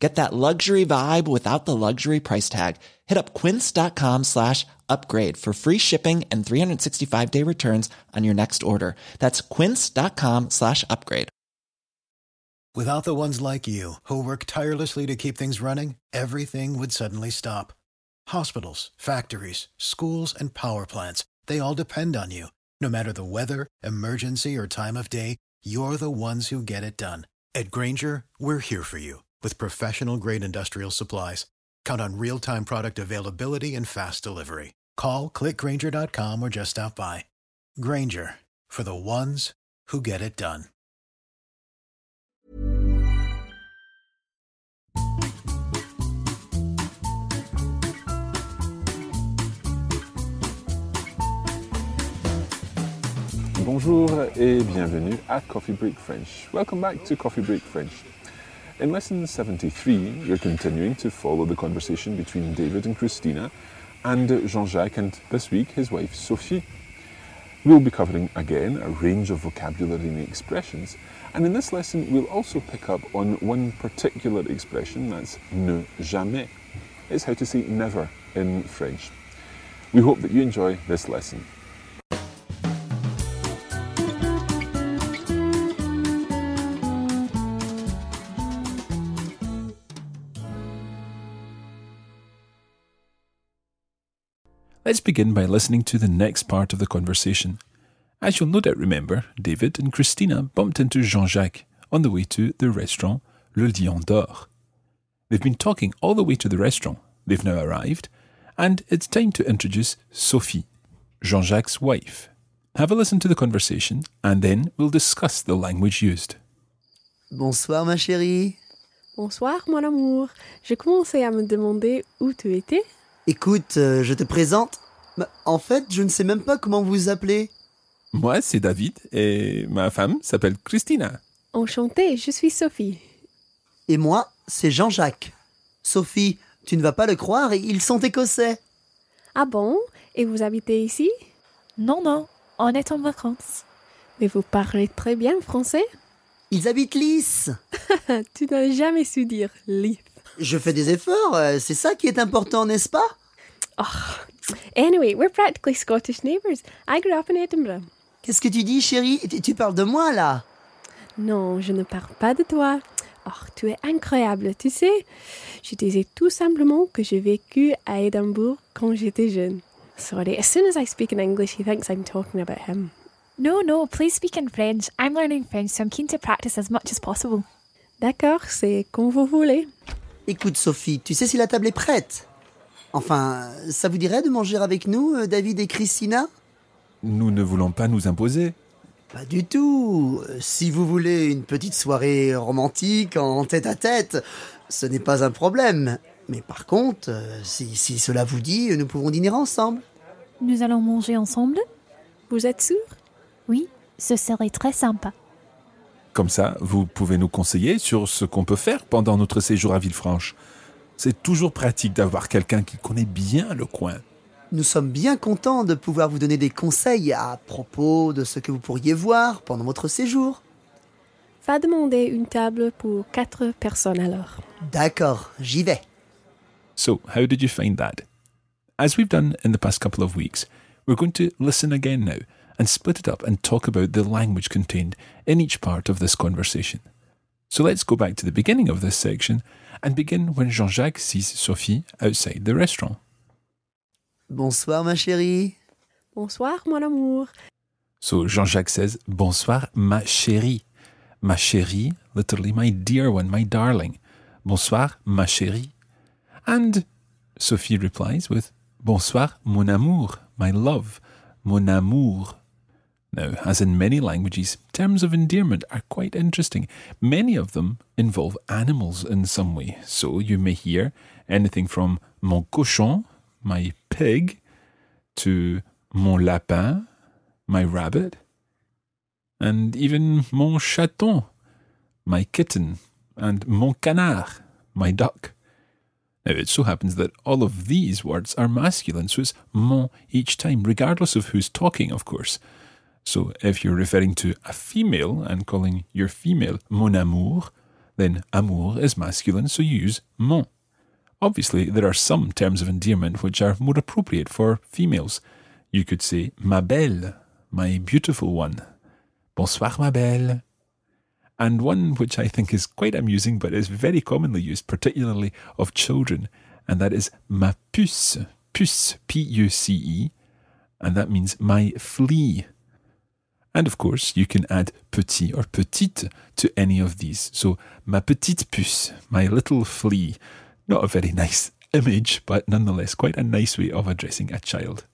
Get that luxury vibe without the luxury price tag. Hit up quince.com slash upgrade for free shipping and 365 day returns on your next order. That's quince.com slash upgrade. Without the ones like you, who work tirelessly to keep things running, everything would suddenly stop. Hospitals, factories, schools, and power plants, they all depend on you. No matter the weather, emergency, or time of day, you're the ones who get it done. At Grainger, we're here for you with professional grade industrial supplies. Count on real time product availability and fast delivery. Call clickgrainger.com or just stop by. Grainger for the ones who get it done. Bonjour et bienvenue à Coffee Break French. Welcome back to Coffee Break French. In lesson 73, we're continuing to follow the conversation between David and Christina and Jean Jacques, and this week his wife Sophie. We'll be covering again a range of vocabulary and expressions, and in this lesson we'll also pick up on one particular expression that's ne jamais. It's how to say never in French. We hope that you enjoy this lesson. Let's begin by listening to the next part of the conversation. As you'll no doubt remember, David and Christina bumped into Jean Jacques on the way to the restaurant Le Lion d'Or. They've been talking all the way to the restaurant. They've now arrived, and it's time to introduce Sophie, Jean Jacques' wife. Have a listen to the conversation, and then we'll discuss the language used. Bonsoir ma chérie. Bonsoir mon amour. Je commençais à me demander où tu étais. Écoute, euh, je te présente. Bah, En fait, je ne sais même pas comment vous appelez. Moi, c'est David, et ma femme s'appelle Christina. Enchantée, je suis Sophie. Et moi, c'est Jean-Jacques. Sophie, tu ne vas pas le croire, ils sont écossais. Ah bon? Et vous habitez ici? Non, non, on est en vacances. Mais vous parlez très bien français Ils habitent Lys. Tu n'as jamais su dire Leith. Je fais des efforts, euh, c'est ça qui est important, n'est-ce pas? Anyway, we're practically Scottish neighbours. I grew up in Edinburgh. Qu'est-ce que tu dis, chérie? Tu, tu parles de moi, là? Non, je ne parle pas de toi. Oh, tu es incroyable, tu sais. Je disais tout simplement que j'ai vécu à Édimbourg quand j'étais jeune. Sorry, as soon as I speak in English, he thinks I'm talking about him. No, no, please speak in French. I'm learning French, so I'm keen to practice as much as possible. D'accord, c'est comme vous voulez. Écoute, Sophie, tu sais si la table est prête? Enfin, ça vous dirait de manger avec nous, euh, David et Christina? Nous ne voulons pas nous imposer. Pas du tout. Euh, Si vous voulez une petite soirée romantique en tête-à-tête, ce n'est pas un problème. Mais par contre, euh, si, si cela vous dit, nous pouvons dîner ensemble. Nous allons manger ensemble? Vous êtes sûr Oui, ce serait très sympa. Comme ça, vous pouvez nous conseiller sur ce qu'on peut faire pendant notre séjour à Villefranche. C'est toujours pratique d'avoir quelqu'un qui connaît bien le coin. Nous sommes bien contents de pouvoir vous donner des conseils à propos de ce que vous pourriez voir pendant votre séjour. Va demander une table pour quatre personnes alors. D'accord, j'y vais. So, how did you find that? As we've done in the past couple of weeks, we're going to listen again now and split it up and talk about the language contained in each part of this conversation. So let's go back to the beginning of this section and begin when Jean Jacques sees Sophie outside the restaurant. Bonsoir, ma chérie. Bonsoir mon amour. So Jean Jacques says, Bonsoir, ma chérie. Ma chérie, literally my dear one, my darling. Bonsoir, ma chérie. And Sophie replies with, Bonsoir, mon amour, my love, mon amour. Now, as in many languages, terms of endearment are quite interesting. Many of them involve animals in some way. So you may hear anything from mon cochon, my pig, to mon lapin, my rabbit. and even mon chaton, my kitten, and mon canard, my duck. Now, it so happens that all of these words are masculine, so it's mon each time, regardless of who's talking, of course. So if you're referring to a female and calling your female mon amour, then amour is masculine, so you use mon. Obviously, there are some terms of endearment which are more appropriate for females. You could say ma belle, my beautiful one. Bonsoir, ma belle. And one which I think is quite amusing but is very commonly used, particularly of children, and that is ma puce, puce, P U C E, and that means my flea. And of course, you can add petit or petite to any of these. So, ma petite puce, my little flea. Not a very nice image, but nonetheless quite a nice way of addressing a child.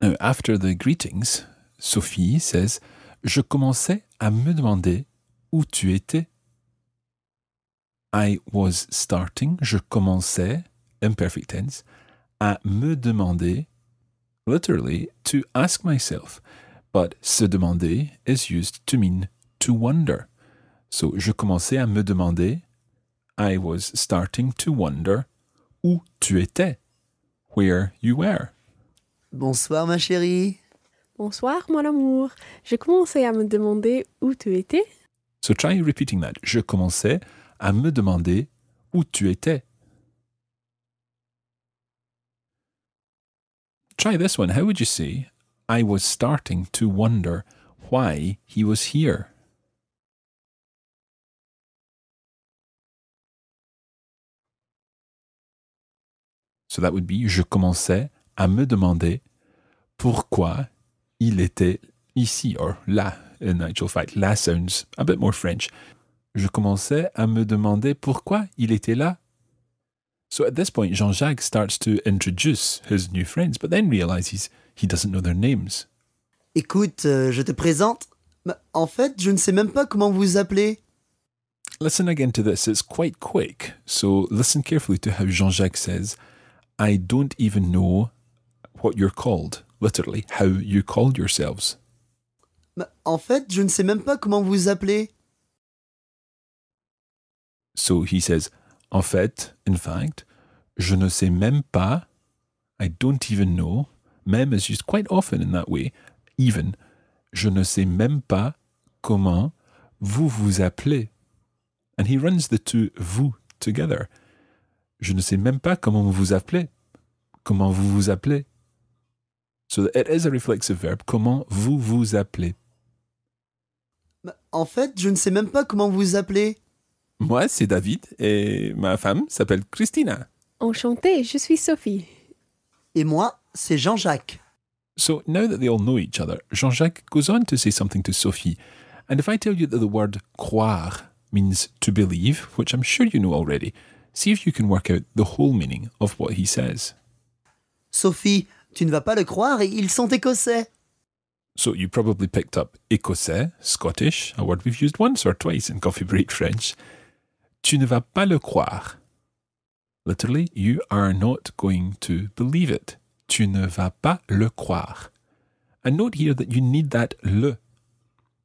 Now, after the greetings, Sophie says, Je commençais à me demander où tu étais. I was starting, je commençais, imperfect tense, à me demander, literally, to ask myself. But se demander is used to mean to wonder. So, je commençais à me demander, I was starting to wonder où tu étais, where you were. Bonsoir ma chérie. Bonsoir, mon amour. Je commençais à me demander où tu étais. So try repeating that. Je commençais à me demander où tu étais. Try this one. How would you say, I was starting to wonder why he was here? So that would be, je commençais à me demander pourquoi il était ici, or là, in actual fact. Là sounds a bit more French. Je commençais à me demander pourquoi il était là. So at this point, Jean-Jacques starts to introduce his new friends, but then realizes he doesn't know their names. Écoute, euh, je te présente. En fait, je ne sais même pas comment vous appelez. Listen again to this. It's quite quick. So listen carefully to how Jean-Jacques says, I don't even know what you're called. Literally, how you called yourselves. En fait, je ne sais même pas comment vous appelez. So he says, en fait, in fact, je ne sais même pas, I don't even know. Même is used quite often in that way. Even, je ne sais même pas comment vous vous appelez. And he runs the two vous together. Je ne sais même pas comment vous vous appelez. Comment vous vous appelez. So it is a reflexive verb. Comment vous vous appelez. Mais En fait, je ne sais même pas comment vous appelez. Moi, c'est David et ma femme s'appelle Christina. Enchantée, je suis Sophie. Et moi, c'est Jean-Jacques. So now that they all know each other, Jean Jacques goes on to say something to Sophie. And if I tell you that the word croire means to believe, which I'm sure you know already, see if you can work out the whole meaning of what he says. Sophie, tu ne vas pas le croire, ils sont écossais. So you probably picked up écossais, Scottish, a word we've used once or twice in Coffee Break French. Tu ne vas pas le croire. Literally, you are not going to believe it. Tu ne vas pas le croire. And note here that you need that le.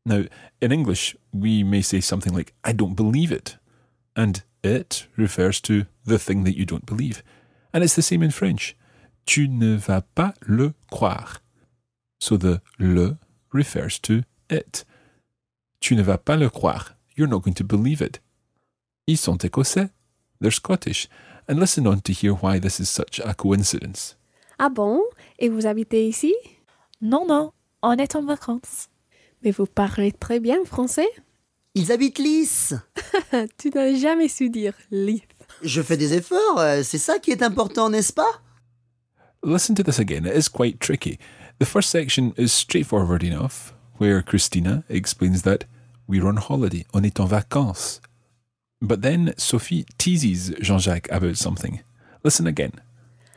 Now, in English, we may say something like, I don't believe it. And it refers to the thing that you don't believe. And it's the same in French. Tu ne vas pas le croire. So the le refers to it. Tu ne vas pas le croire. You're not going to believe it. Ils sont écossais. They're Scottish. And listen on to hear why this is such a coincidence. Ah bon Et vous habitez ici Non, non, on est en vacances. Mais vous parlez très bien français Ils habitent Lys. Tu n'as jamais su dire Leith. Je fais des efforts, euh, c'est ça qui est important, n'est-ce pas Listen to this again. It is quite tricky. The first section is straightforward enough, where Christina explains that we're on holiday, on est en vacances. But then Sophie teases Jean Jacques about something. Listen again.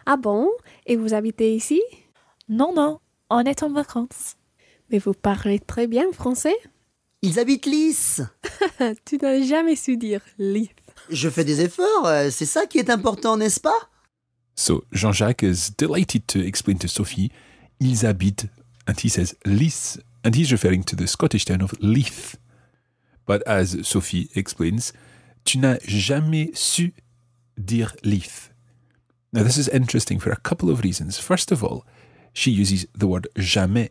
Ah bon? Et vous habitez ici? Non, non, on est en vacances. Mais vous parlez très bien français Ils habitent Lys. Tu n'as jamais su dire Lith. Je fais des efforts, euh, c'est ça qui est important, n'est-ce pas? So Jean Jacques is delighted to explain to Sophie, ils habitent, and he says, Lys, and he's referring to the Scottish town of Leith. But as Sophie explains, tu n'as jamais su dire Leith. Now, this is interesting for a couple of reasons. First of all, she uses the word jamais.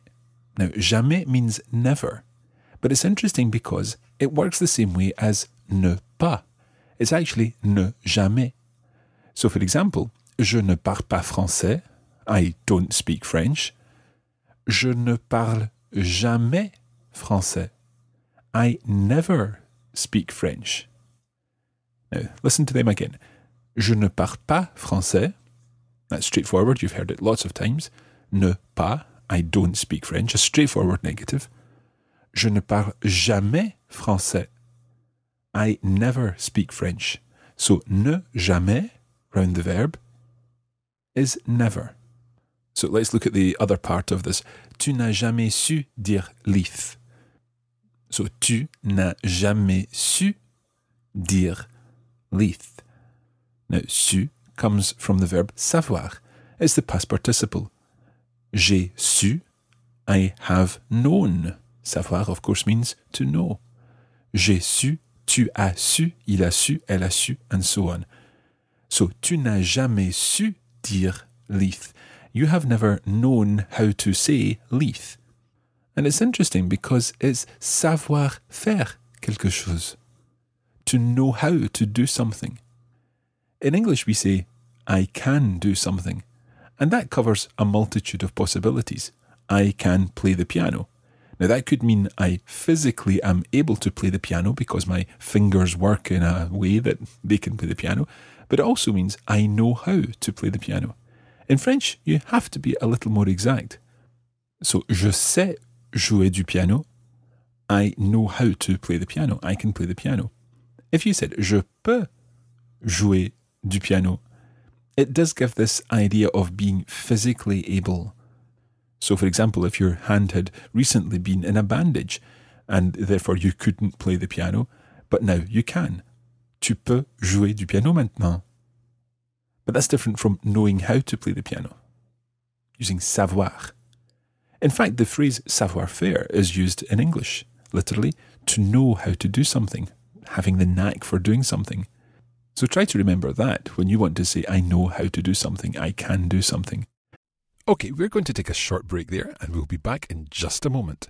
Now, jamais means never, but it's interesting because it works the same way as ne pas. It's actually ne jamais. So, for example, je ne parle pas français, I don't speak French. Je ne parle jamais français, I never speak French. Now, listen to them again. Je ne parle pas français. That's straightforward, you've heard it lots of times. Ne pas, I don't speak French, a straightforward negative. Je ne parle jamais français. I never speak French. So, ne jamais, round the verb, is never. So let's look at the other part of this. Tu n'as jamais su dire Leith. So, tu n'as jamais su dire Leith. Now, su comes from the verb savoir. It's the past participle. J'ai su, I have known. Savoir, of course, means to know. J'ai su, tu as su, il a su, elle a su, and so on. So, tu n'as jamais su dire Leith. You have never known how to say Leith. And it's interesting because it's savoir faire quelque chose. To know how to do something. In English, we say, I can do something. And that covers a multitude of possibilities. I can play the piano. Now, that could mean I physically am able to play the piano because my fingers work in a way that they can play the piano, but it also means I know how to play the piano. In French, you have to be a little more exact. So, je sais jouer du piano. I know how to play the piano. I can play the piano. If you said je peux jouer du piano, it does give this idea of being physically able. So, for example, if your hand had recently been in a bandage and therefore you couldn't play the piano, but now you can. Tu peux jouer du piano maintenant. But that's different from knowing how to play the piano, using savoir. In fact, the phrase savoir faire is used in English, literally, to know how to do something, having the knack for doing something. So try to remember that when you want to say, I know how to do something, I can do something. Okay, we're going to take a short break there and we'll be back in just a moment.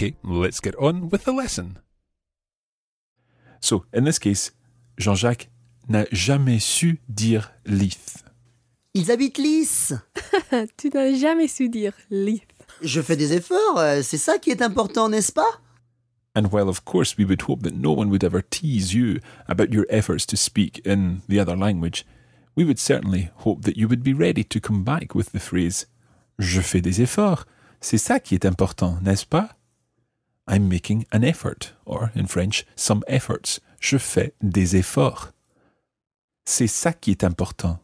Okay, let's get on with the lesson. So, in this case, Jean Jacques n'a jamais su dire Leith. Ils habitent Lys. tu n'as jamais su dire Leith. Je fais des efforts, euh, c'est ça qui est important, n'est-ce pas And while, of course, we would hope that no one would ever tease you about your efforts to speak in the other language, we would certainly hope that you would be ready to come back with the phrase Je fais des efforts. C'est ça qui est important, n'est-ce pas? I'm making an effort, or in French, some efforts. Je fais des efforts. C'est ça qui est important.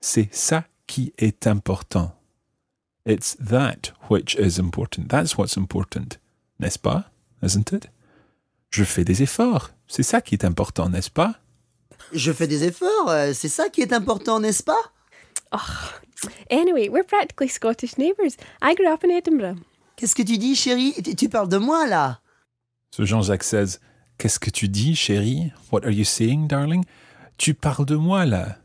C'est ça qui est important. It's that which is important. That's what's important. N'est-ce pas? Isn't it? Je fais des efforts. C'est ça qui est important, n'est-ce pas? Je fais des efforts, euh, c'est ça qui est important, n'est-ce pas? Oh. Anyway, we're practically Scottish neighbours. I grew up in Edinburgh. Qu'est-ce que tu dis, chérie tu, parles de moi, là So Jean-Jacques says, Qu'est-ce que tu dis, chérie? What are you saying, darling? Tu parles de moi, là.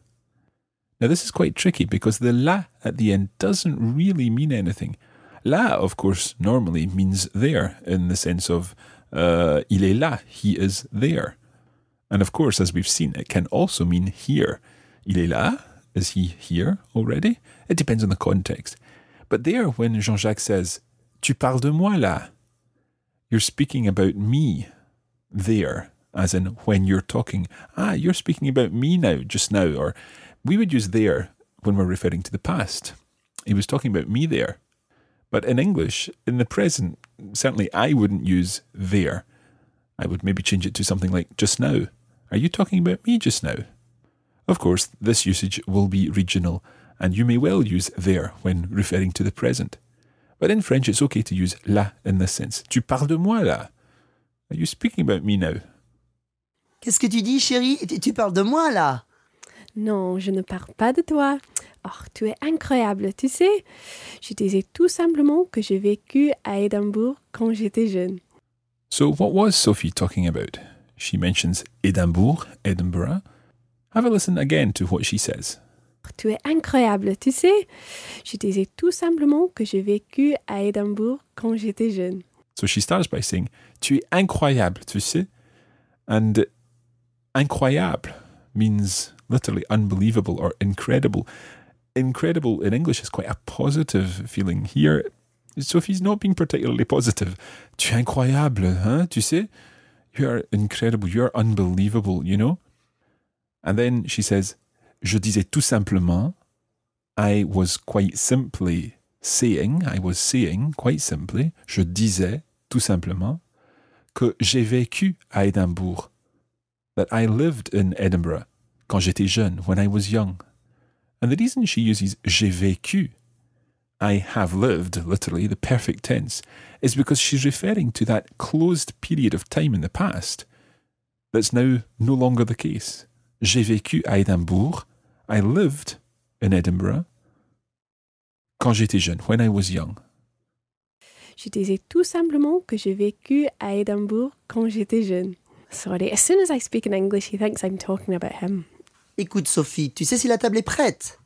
Now, this is quite tricky because the la at the end doesn't really mean anything. La, of course, normally means there in the sense of uh, il est là, he is there. And of course, as we've seen, it can also mean here. Il est là. Is he here already? It depends on the context. But there, when Jean Jacques says, Tu parles de moi là, you're speaking about me there, as in when you're talking. Ah, you're speaking about me now, just now. Or we would use there when we're referring to the past. He was talking about me there. But in English, in the present, certainly I wouldn't use there. I would maybe change it to something like just now. Are you talking about me just now? Of course, this usage will be regional, and you may well use there when referring to the present. But in French, it's okay to use là in this sense. Tu parles de moi là? Are you speaking about me now? Qu'est-ce que tu dis, chérie? Tu, tu parles de moi là Non, je ne parle pas de toi. Oh, tu es incroyable, tu sais. Je disais tout simplement que j'ai vécu à Édimbourg quand j'étais jeune. So, what was Sophie talking about? She mentions Edinburgh, Edinburgh. Have a listen again to what she says. Tu es incroyable, tu sais. Je disais tout simplement que j'ai vécu à Édimbourg quand j'étais jeune. So she starts by saying, Tu es incroyable, tu sais. And incroyable means literally unbelievable or incredible. Incredible in English is quite a positive feeling. Here, Sophie's not being particularly positive. Tu es incroyable, hein, tu sais. You are incredible. You are unbelievable, you know? And then she says, Je disais tout simplement, I was quite simply saying, I was saying quite simply, je disais tout simplement, que j'ai vécu à Édimbourg, that I lived in Edinburgh quand j'étais jeune, when I was young. And the reason she uses j'ai vécu, I have lived, literally, the perfect tense, is because she's referring to that closed period of time in the past that's now no longer the case. J'ai vécu à Édimbourg. I lived in Edinburgh quand j'étais jeune, when I was young. Je disais tout simplement que j'ai vécu à Édimbourg quand j'étais jeune. Sorry, as soon as I speak in English, he thinks I'm talking about him. Écoute, Sophie, tu sais si la table est prête?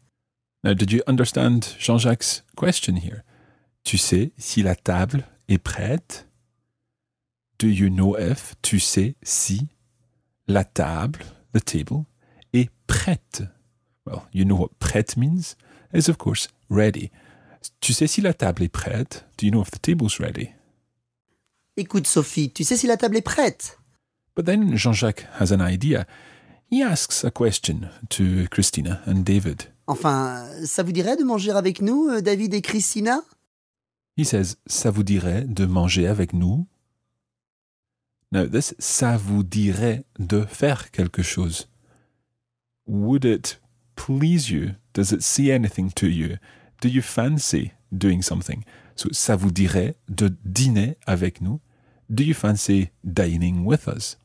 Now, did you understand Jean-Jacques' question here? Tu sais si la table est prête? Do you know if, tu sais si, la table, the table, est prête? Well, you know what prête means? It's of course ready. Tu sais si la table est prête? Do you know if the table's ready? Écoute, Sophie, tu sais si la table est prête? But then Jean-Jacques has an idea. He asks a question to Christina and David. Enfin, ça vous dirait de manger avec nous, euh, David et Christina? He says, Ça vous dirait de manger avec nous? Now, this ça vous dirait de faire quelque chose. Would it please you? Does it say anything to you? Do you fancy doing something? So, ça vous dirait de dîner avec nous? Do you fancy dining with us?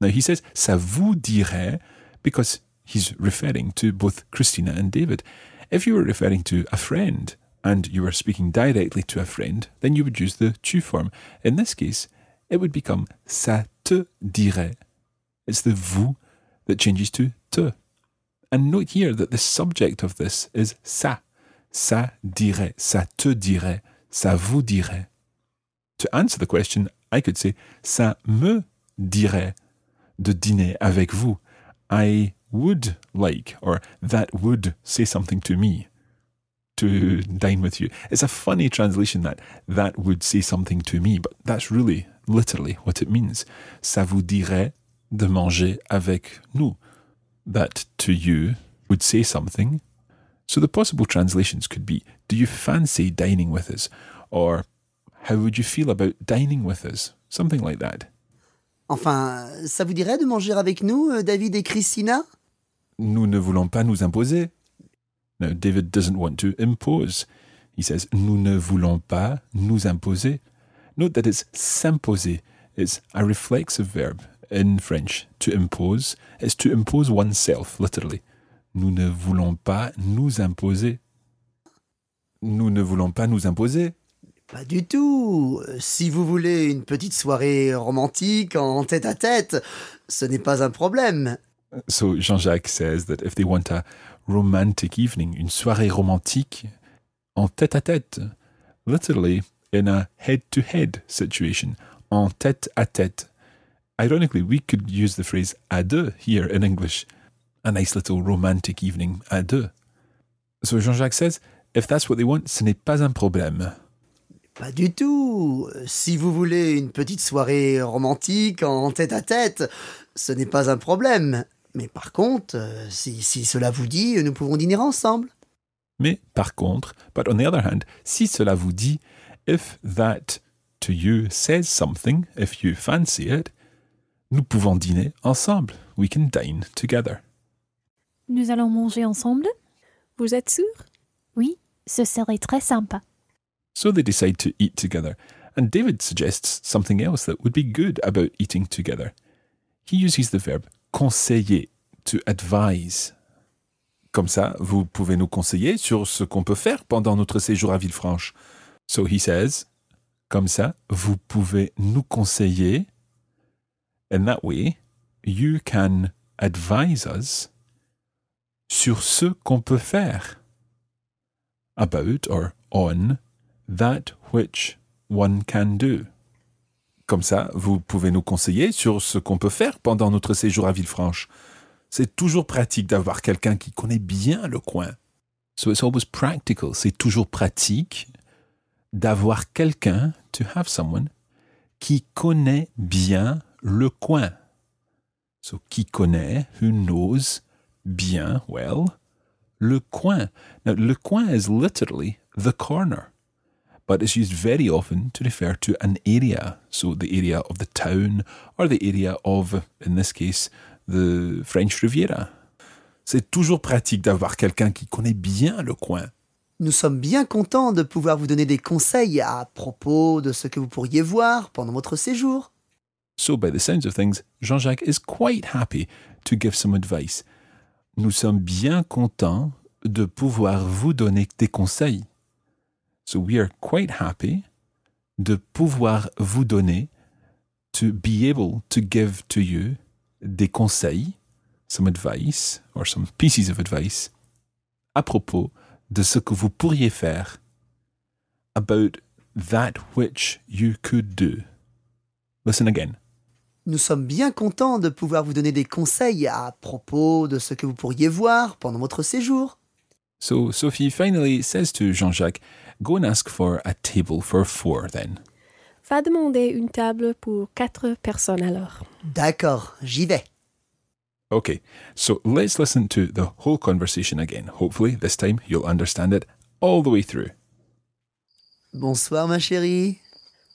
Now, he says, ça vous dirait because he's referring to both Christina and David. If you were referring to a friend and you were speaking directly to a friend, then you would use the tu form. In this case, it would become ça te dirait. It's the vous that changes to te. And note here that the subject of this is ça. Ça dirait, ça te dirait, ça vous dirait. To answer the question, I could say ça me dirait de dîner avec vous. I would like, or that would say something to me to dine with you. It's a funny translation that that would say something to me, but that's really literally what it means. Ça vous dirait de manger avec nous. That to you would say something. So the possible translations could be Do you fancy dining with us? Or How would you feel about dining with us? Something like that. Enfin, ça vous dirait de manger avec nous, euh, David et Christina Nous ne voulons pas nous imposer. Now, David doesn't want to impose. He says, Nous ne voulons pas nous imposer. Note that it's s'imposer. It's a reflexive verb in French. To impose is to impose oneself, literally. Nous ne voulons pas nous imposer. Nous ne voulons pas nous imposer. Pas du tout. Si vous voulez une petite soirée romantique en tête à tête, ce n'est pas un problème. So Jean-Jacques says that if they want a romantic evening, une soirée romantique en tête à tête, literally in a head to head situation, en tête à tête. Ironically, we could use the phrase à deux here in English. A nice little romantic evening à deux. So Jean Jacques says, if that's what they want, ce n'est pas un problème. Pas du tout. Si vous voulez une petite soirée romantique en tête à tête, ce n'est pas un problème. Mais par contre, si, si cela vous dit, nous pouvons dîner ensemble. Mais par contre, but on the other hand, si cela vous dit, if that to you says something, if you fancy it, nous pouvons dîner ensemble. We can dine together. Nous allons manger ensemble Vous êtes sûr Oui, ce serait très sympa. So they decide to eat together, and David suggests something else that would be good about eating together. He uses the verb conseiller, to advise. Comme ça, vous pouvez nous conseiller sur ce qu'on peut faire pendant notre séjour à Villefranche. So he says, comme ça, vous pouvez nous conseiller. In that way, you can advise us sur ce qu'on peut faire. About or on that which one can do. Comme ça, vous pouvez nous conseiller sur ce qu'on peut faire pendant notre séjour à Villefranche. C'est toujours pratique d'avoir quelqu'un qui connaît bien le coin. So it's always practical. C'est toujours pratique d'avoir quelqu'un, to have someone, qui connaît bien le coin. So qui connaît, who knows, bien, well, le coin. Now, le coin is literally the corner, but it's used very often to refer to an area. So the area of the town or the area of, in this case, the French Riviera. C'est toujours pratique d'avoir quelqu'un qui connaît bien le coin. Nous sommes bien contents de pouvoir vous donner des conseils à propos de ce que vous pourriez voir pendant votre séjour. So, by the sounds of things, Jean-Jacques is quite happy to give some advice. Nous sommes bien contents de pouvoir vous donner des conseils. So, we are quite happy de pouvoir vous donner, to be able to give to you des conseils, some advice, or some pieces of advice, à propos de ce que vous pourriez faire, about that which you could do. Listen again. Nous sommes bien contents de pouvoir vous donner des conseils à propos de ce que vous pourriez voir pendant votre séjour. So Sophie finally says to Jean-Jacques, Go and ask for a table for four then. Va demander une table pour quatre personnes alors. D'accord, j'y vais. Okay, so let's listen to the whole conversation again. Hopefully, this time you'll understand it all the way through. Bonsoir ma chérie.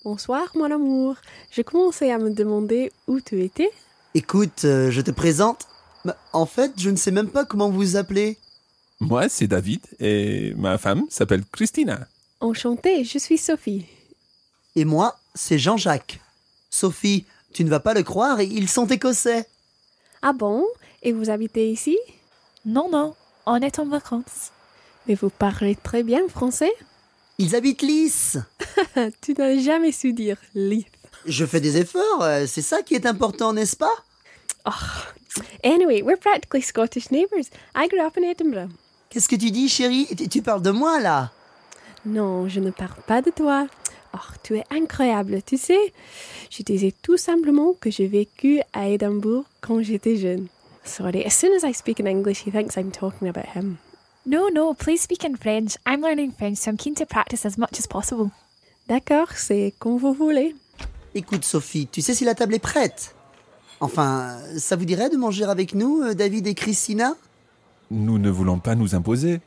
Bonsoir mon amour. Je commençais à me demander où tu étais. Écoute, euh, je te présente. Mais En fait, je ne sais même pas comment vous vous appelez. Moi, c'est David et ma femme s'appelle Christina. Enchantée, je suis Sophie. Et moi, c'est Jean-Jacques. Sophie, tu ne vas pas le croire, ils sont écossais. Ah bon? Et vous habitez ici? Non, non, on est en vacances. Mais vous parlez très bien français Ils habitent Lys. Tu n'as jamais su dire Leith. Je fais des efforts, euh, c'est ça qui est important, n'est-ce pas? Anyway, we're practically Scottish neighbours. I grew up in Edinburgh. Qu'est-ce que tu dis, chérie? Tu, tu parles de moi, là? Non, je ne parle pas de toi. Oh, tu es incroyable, tu sais. Je disais tout simplement que j'ai vécu à Édimbourg quand j'étais jeune. Sorry, as soon as I speak in English, he thinks I'm talking about him. No, no, please speak in French. I'm learning French, so I'm keen to practice as much as possible. D'accord, c'est comme vous voulez. Écoute, Sophie, tu sais si la table est prête? Enfin, ça vous dirait de manger avec nous, euh, David et Christina? Nous ne voulons pas nous imposer.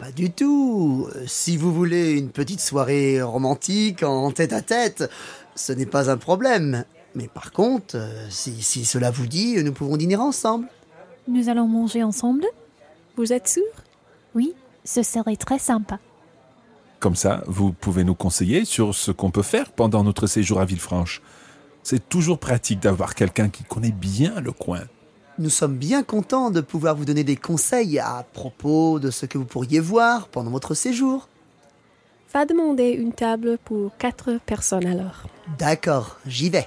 Pas du tout. Euh, Si vous voulez une petite soirée romantique en tête à tête, ce n'est pas un problème. Mais par contre, euh, si, si cela vous dit, nous pouvons dîner ensemble. Nous allons manger ensemble? Vous êtes sûr Oui, ce serait très sympa. Comme ça, vous pouvez nous conseiller sur ce qu'on peut faire pendant notre séjour à Villefranche. C'est toujours pratique d'avoir quelqu'un qui connaît bien le coin. Nous sommes bien contents de pouvoir vous donner des conseils à propos de ce que vous pourriez voir pendant votre séjour. Va demander une table pour quatre personnes alors. D'accord, j'y vais.